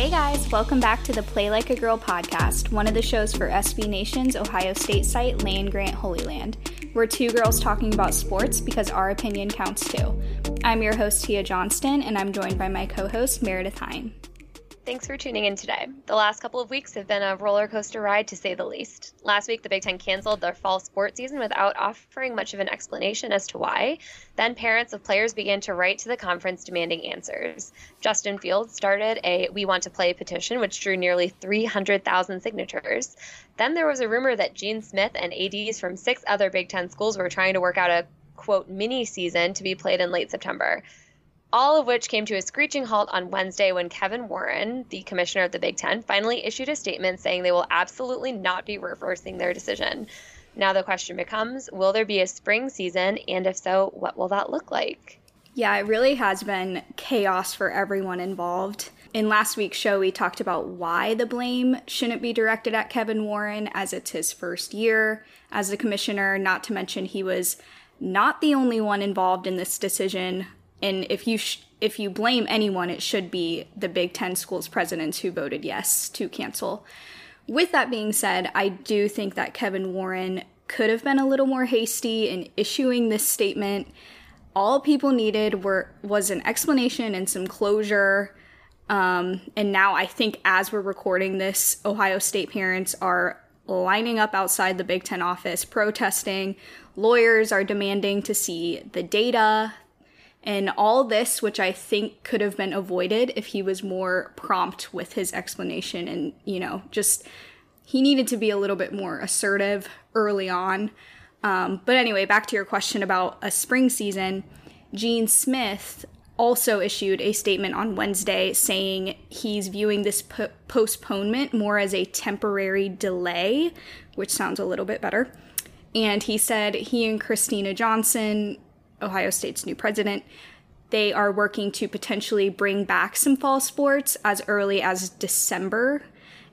Hey guys, welcome back to the Play Like a Girl podcast, one of the shows for SB Nation's Ohio State site, Land Grant Holy Land. We're two girls talking about sports because our opinion counts too. I'm your host, Tia Johnston, and I'm joined by my co host, Meredith Hine. Thanks for tuning in today. The last couple of weeks have been a roller coaster ride to say the least. Last week, the Big Ten canceled their fall sports season without offering much of an explanation as to why. Then, parents of players began to write to the conference demanding answers. Justin Fields started a We Want to Play petition, which drew nearly 300,000 signatures. Then, there was a rumor that Gene Smith and ADs from six other Big Ten schools were trying to work out a quote mini season to be played in late September all of which came to a screeching halt on Wednesday when Kevin Warren, the commissioner of the Big Ten, finally issued a statement saying they will absolutely not be reversing their decision. Now the question becomes will there be a spring season? And if so, what will that look like? Yeah, it really has been chaos for everyone involved. In last week's show, we talked about why the blame shouldn't be directed at Kevin Warren, as it's his first year as the commissioner, not to mention he was not the only one involved in this decision and if you sh- if you blame anyone, it should be the Big Ten schools presidents who voted yes to cancel. With that being said, I do think that Kevin Warren could have been a little more hasty in issuing this statement. All people needed were was an explanation and some closure. Um, and now I think as we're recording this, Ohio State parents are lining up outside the Big Ten office protesting. Lawyers are demanding to see the data and all this, which I think could have been avoided if he was more prompt with his explanation and, you know, just he needed to be a little bit more assertive early on. Um, but anyway, back to your question about a spring season. Gene Smith also issued a statement on Wednesday saying he's viewing this po- postponement more as a temporary delay, which sounds a little bit better. And he said he and Kristina Johnson Ohio State's new president, they are working to potentially bring back some fall sports as early as December.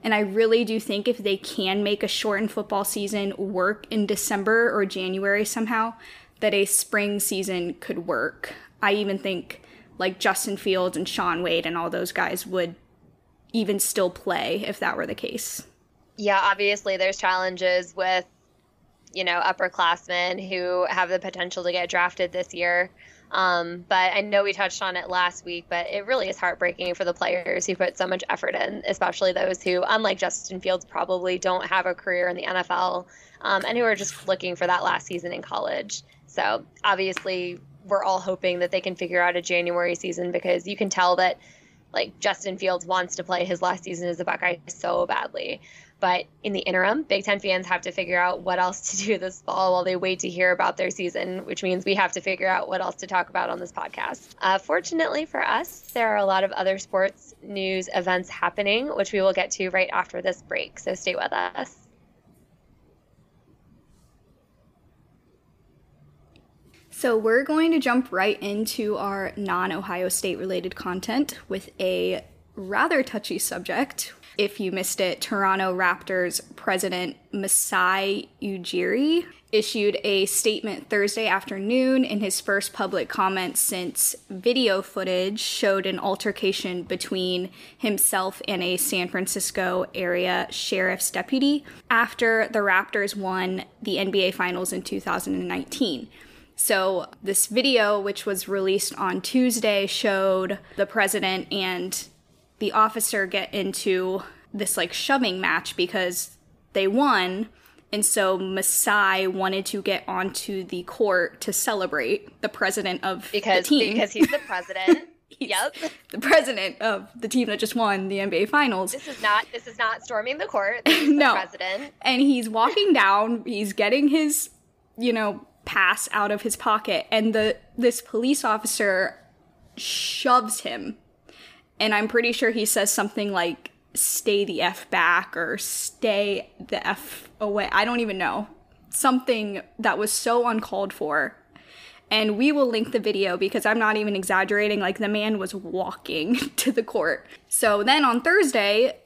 And I really do think if they can make a shortened football season work in December or January somehow, that a spring season could work. I even think like Justin Fields and Shaun Wade and all those guys would even still play if that were the case. Yeah, obviously there's challenges with you know, upperclassmen who have the potential to get drafted this year. Um, but I know we touched on it last week, but it really is heartbreaking for the players who put so much effort in, especially those who, unlike Justin Fields, probably don't have a career in the NFL um, and who are just looking for that last season in college. So obviously, we're all hoping that they can figure out a January season because you can tell that like Justin Fields wants to play his last season as a Buckeye so badly. But in the interim, Big Ten fans have to figure out what else to do this fall while they wait to hear about their season, which means we have to figure out what else to talk about on this podcast. Uh, fortunately for us, there are a lot of other sports news events happening, which we will get to right after this break. So stay with us. So, we're going to jump right into our non Ohio State related content with a rather touchy subject, if you missed it, Toronto Raptors president Masai Ujiri issued a statement Thursday afternoon in his first public comment since video footage showed an altercation between himself and a San Francisco area sheriff's deputy after the Raptors won the NBA Finals in 2019. So, this video, which was released on Tuesday, showed the president and the officer get into this like shoving match because they won and so Masai wanted to get onto the court to celebrate the president of because, the team. Because he's the president. yep. The president of the team that just won the NBA finals. This is not this is not storming the court. no. The president. And he's walking down, he's getting his, you know, pass out of his pocket and the this police officer shoves him and I'm pretty sure he says something like stay the F back or stay the F away. I don't even know. Something that was so uncalled for. And we will link the video because I'm not even exaggerating. Like the man was walking to the court. So then on Thursday,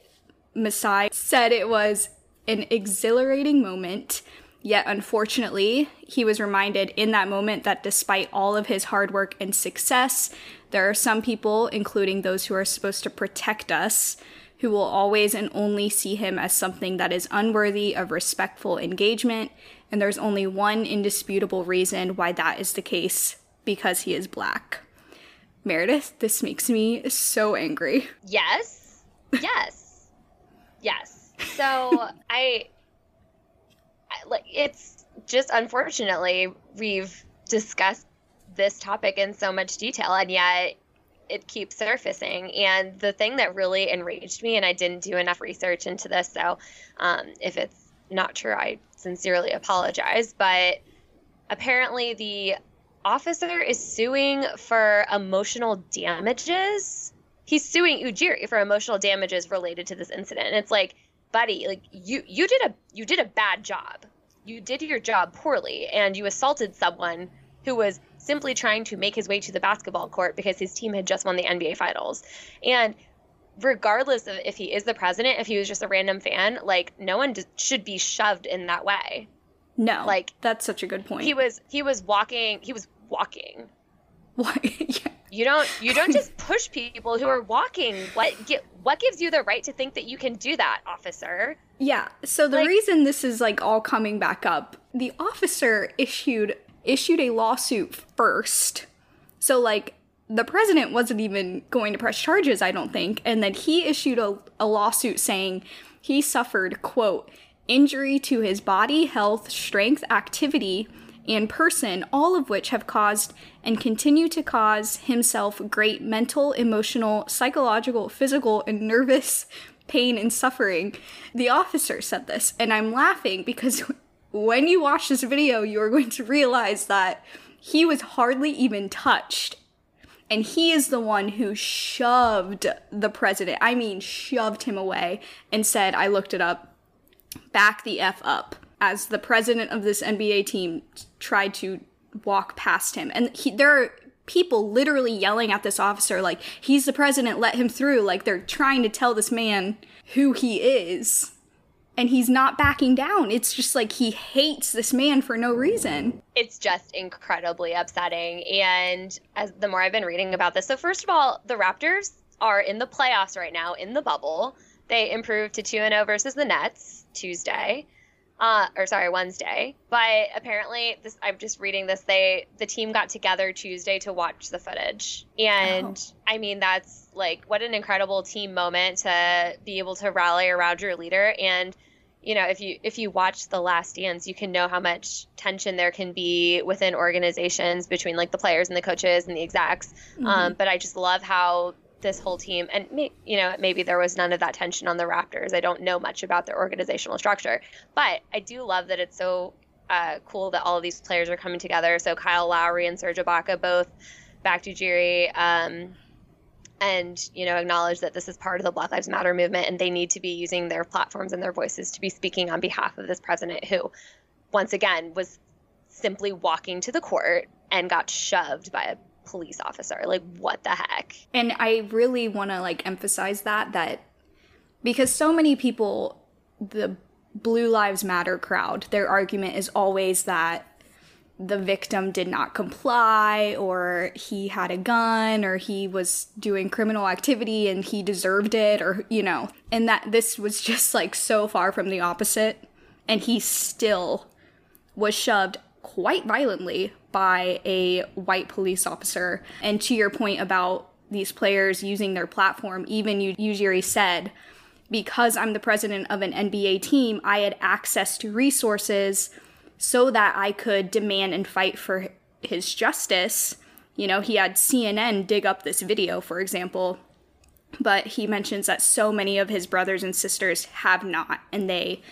Masai said it was an exhilarating moment. Yet, unfortunately, he was reminded in that moment that despite all of his hard work and success, There are some people, including those who are supposed to protect us, who will always and only see him as something that is unworthy of respectful engagement, and there's only one indisputable reason why that is the case because he is black. Meredith, this makes me so angry. Yes. Yes. yes. So I, like it's just unfortunately we've discussed this topic in so much detail and yet it keeps surfacing. And the thing that really enraged me, and I didn't do enough research into this, so um, if it's not true, I sincerely apologize. But apparently, the officer is suing for emotional damages. He's suing Ujiri for emotional damages related to this incident. And it's like, buddy, like you you did a you did a bad job. You did your job poorly and you assaulted someone who was simply trying to make his way to the basketball court because his team had just won the NBA finals. And regardless of if he is the president, if he was just a random fan, like no one should be shoved in that way. No. Like that's such a good point. He was he was walking, he was walking. What? yeah. You don't you don't just push people who are walking. What get what gives you the right to think that you can do that, officer? Yeah. So the like, reason this is like all coming back up, the officer issued issued a lawsuit first. So, like, the president wasn't even going to press charges, I don't think. And then he issued a, a lawsuit saying he suffered, quote, injury to his body, health, strength, activity, and person, all of which have caused and continue to cause himself great mental, emotional, psychological, physical, and nervous pain and suffering. The officer said this, and I'm laughing because when you watch this video, you are going to realize that he was hardly even touched. And he is the one who shoved the president, I mean, shoved him away and said, I looked it up, back the F up, as the president of this NBA team tried to walk past him. And he, there are people literally yelling at this officer, like, he's the president, let him through. Like, they're trying to tell this man who he is and he's not backing down. It's just like he hates this man for no reason. It's just incredibly upsetting. And as the more I've been reading about this, so first of all, the Raptors are in the playoffs right now in the bubble. They improved to 2 0 versus the Nets Tuesday. Uh, or sorry, Wednesday. But apparently, this I'm just reading this. They the team got together Tuesday to watch the footage, and oh. I mean that's like what an incredible team moment to be able to rally around your leader. And you know, if you if you watch the Last Dance, you can know how much tension there can be within organizations between like the players and the coaches and the execs. Mm-hmm. Um, but I just love how this whole team and you know maybe there was none of that tension on the raptors. I don't know much about their organizational structure but i do love that it's so uh, cool that all of these players are coming together. So kyle lowry and serge ibaka both back to Ujiri um, and you know acknowledge that this is part of the black lives matter movement and they need to be using their platforms and their voices to be speaking on behalf of this president who once again was simply walking to the court and got shoved by a police officer. Like, what the heck? And I really want to like emphasize that that because so many people, the Blue Lives Matter crowd, their argument is always that the victim did not comply or he had a gun or he was doing criminal activity and he deserved it or you know and that this was just like so far from the opposite and he still was shoved quite violently by a white police officer. And to your point about these players using their platform, even Ujiri said, because I'm the president of an NBA team, I had access to resources so that I could demand and fight for his justice. You know, he had CNN dig up this video, for example, but he mentions that so many of his brothers and sisters have not, and they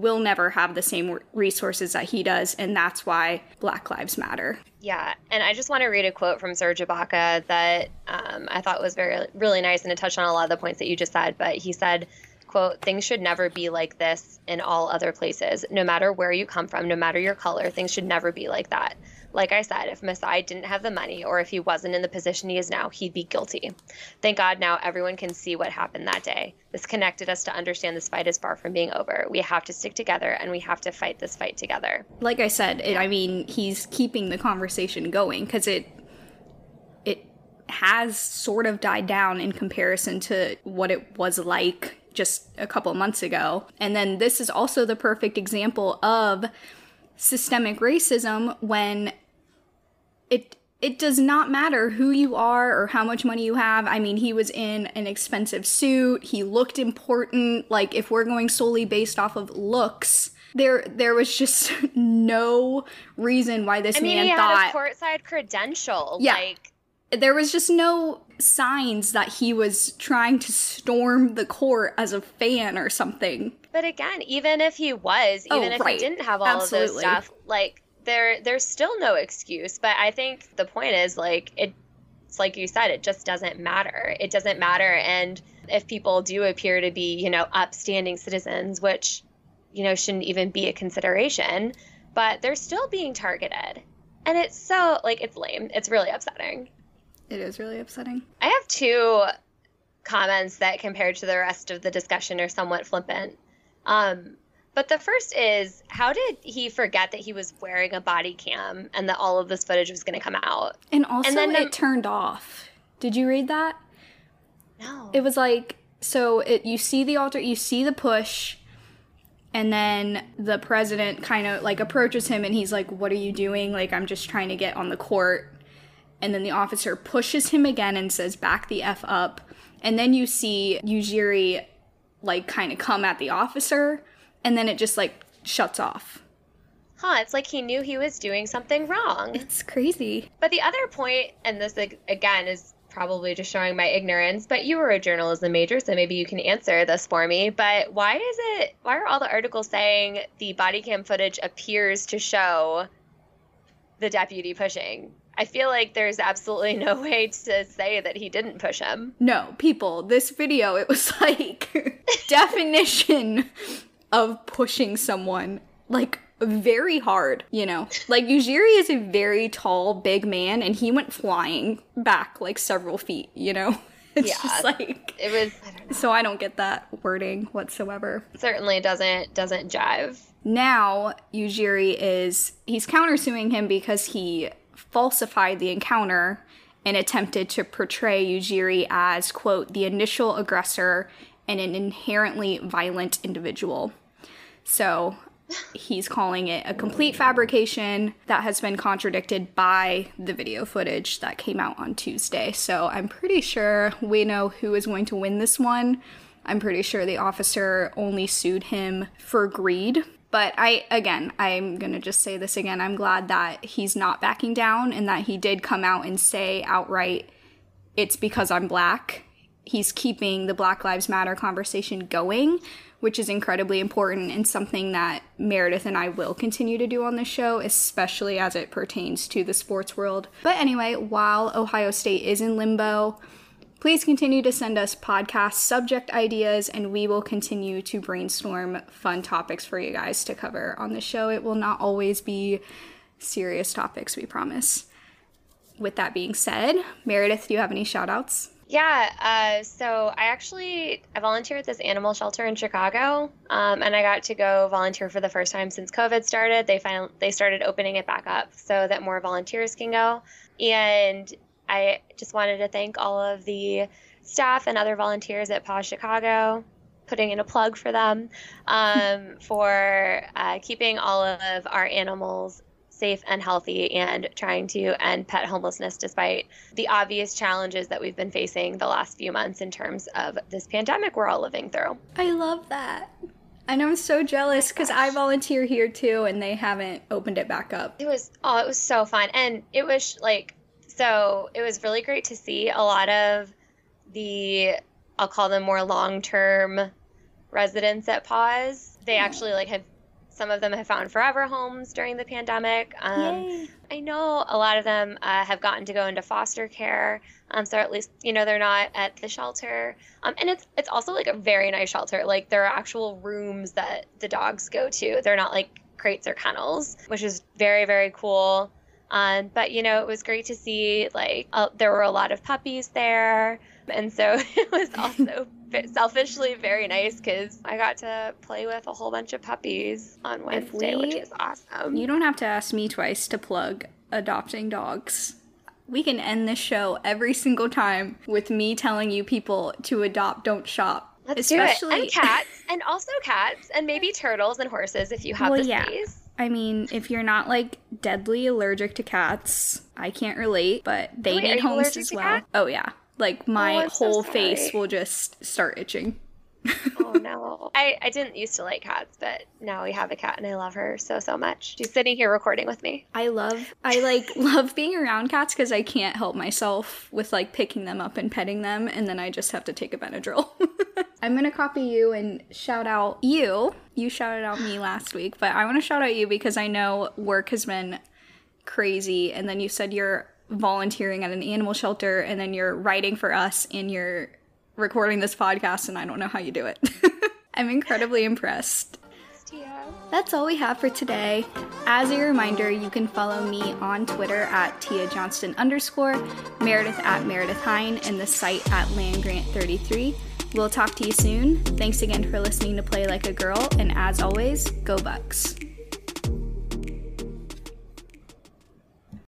will never have the same resources that he does, and that's why Black Lives Matter. Yeah, and I just want to read a quote from Serge Ibaka that um, I thought was very really nice, and it touched on a lot of the points that you just said. But he said, "quote Things should never be like this in all other places. No matter where you come from, no matter your color, things should never be like that. Like I said, if Masai didn't have the money or if he wasn't in the position he is now, he'd be guilty. Thank God now everyone can see what happened that day. This connected us to understand this fight is far from being over. We have to stick together and we have to fight this fight together. Like I said, it, I mean, he's keeping the conversation going because it it has sort of died down in comparison to what it was like just a couple months ago. And then this is also the perfect example of systemic racism when it it does not matter who you are or how much money you have. I mean, he was in an expensive suit. He looked important. Like if we're going solely based off of looks, there there was just no reason why this I mean, man he thought had a courtside credential. Yeah. Like, there was just no signs that he was trying to storm the court as a fan or something. but again, even if he was, Oh, even if right. he didn't have all of Absolutely. those stuff, like there there's still no excuse. But I think the point is like it it's like you said, it just doesn't matter. It doesn't matter and if people do appear to be, you know, upstanding citizens, which, you know, shouldn't even be a consideration, but they're still being targeted. And it's so like it's lame. It's really upsetting. It is really upsetting. I have two comments that, compared to the rest of the discussion, are somewhat flippant. Um, but the first is, how did he forget that he was wearing a body cam and that all of this footage was going to come out? And also, and then, it turned off. Did you read that? No. It was like so. It you see the alter, you see the push, and then the president kind of like approaches him, and he's like, "What are you doing? Like, I'm just trying to get on the court." And then the officer pushes him again and says, "Back the f up." And then you see Ujiri like kind of come at the officer, and then it just like shuts off. huh? It's like he knew he was doing something wrong. It's crazy. But the other point, and this again is probably just showing my ignorance, but you were a journalism major, so maybe you can answer this for me. But why is it, why are all the articles saying the body cam footage appears to show the deputy pushing? I feel like there's absolutely no way to say that he didn't push him. No, people, this video, it was like definition of pushing someone like very hard, you know. Like Ujiri is a very tall, big man and he went flying back like several feet, you know. It's Yeah. just like It was, I don't know, so I don't get that wording whatsoever. certainly doesn't, doesn't jive. Now Ujiri is he's countersuing him because he falsified the encounter and attempted to portray Ujiri as quote the initial aggressor and an inherently violent individual. So he's calling it a complete fabrication that has been contradicted by the video footage that came out on Tuesday. So I'm pretty sure we know who is going to win this one. I'm pretty sure the officer only sued him for greed. But I, again, I'm gonna just say this again. I'm glad that he's not backing down and that he did come out and say outright, it's because I'm black. He's keeping the Black Lives Matter conversation going, which is incredibly important and something that Meredith and I will continue to do on the show, especially as it pertains to the sports world. But anyway, while Ohio State is in limbo, Please continue to send us podcast subject ideas, and we will continue to brainstorm fun topics for you guys to cover on the show. It will not always be serious topics, we promise. With that being said, Meredith, do you have any shout outs? Yeah, uh, so I actually I volunteer at this animal shelter in Chicago, um, and I got to go volunteer for the first time since COVID started. They finally they started opening it back up so that more volunteers can go, and I just wanted to thank all of the staff and other volunteers at PAWS Chicago, putting in a plug for them, um, for uh, keeping all of our animals safe and healthy and trying to end pet homelessness despite the obvious challenges that we've been facing the last few months in terms of this pandemic we're all living through. I love that. And I'm so jealous because I volunteer here too, and they haven't opened it back up. It was oh, it was so fun, and it was like so. It was really great to see a lot of the I'll call them more long term residents at PAWS. They actually like have some of them have found forever homes during the pandemic. Um, I know a lot of them uh, have gotten to go into foster care, um, so at least you know they're not at the shelter. Um, and it's it's also like a very nice shelter. Like there are actual rooms that the dogs go to. They're not like crates or kennels, which is very very cool. Um, but you know it was great to see like uh, there were a lot of puppies there, and so it was also selfishly very nice because I got to play with a whole bunch of puppies on Wednesday, which we- was awesome. You don't have to ask me twice to plug adopting dogs. we can end this show every single time with me telling you people to adopt, don't shop. Let's Especially... do it. And cats, and also cats, and maybe turtles and horses if you have well, the yeah. space. I mean, if you're not like deadly allergic to cats, I can't relate, but they Wait, need homes as well. Cats? Oh yeah. Like oh, my oh, whole so face will just start itching oh no. I, I didn't used to like cats, but now we have a cat and I love her so so much. She's sitting here recording with me. I love I like love being around cats because I can't help myself with like picking them up and petting them and then I just have to take a Benadryl. I'm gonna copy you and shout out you. You shouted out me last week, but I want to shout out you because I know work has been crazy and then you said you're volunteering at an animal shelter and then you're writing for us and you're recording this podcast, and I don't know how you do it. I'm incredibly impressed. That's all we have for today. As a reminder, you can follow me on Twitter at Tia Johnston underscore, Meredith at Meredith Hine, and the site at Landgrant33. We'll talk to you soon. Thanks again for listening to Play Like a Girl, and as always, go Bucks.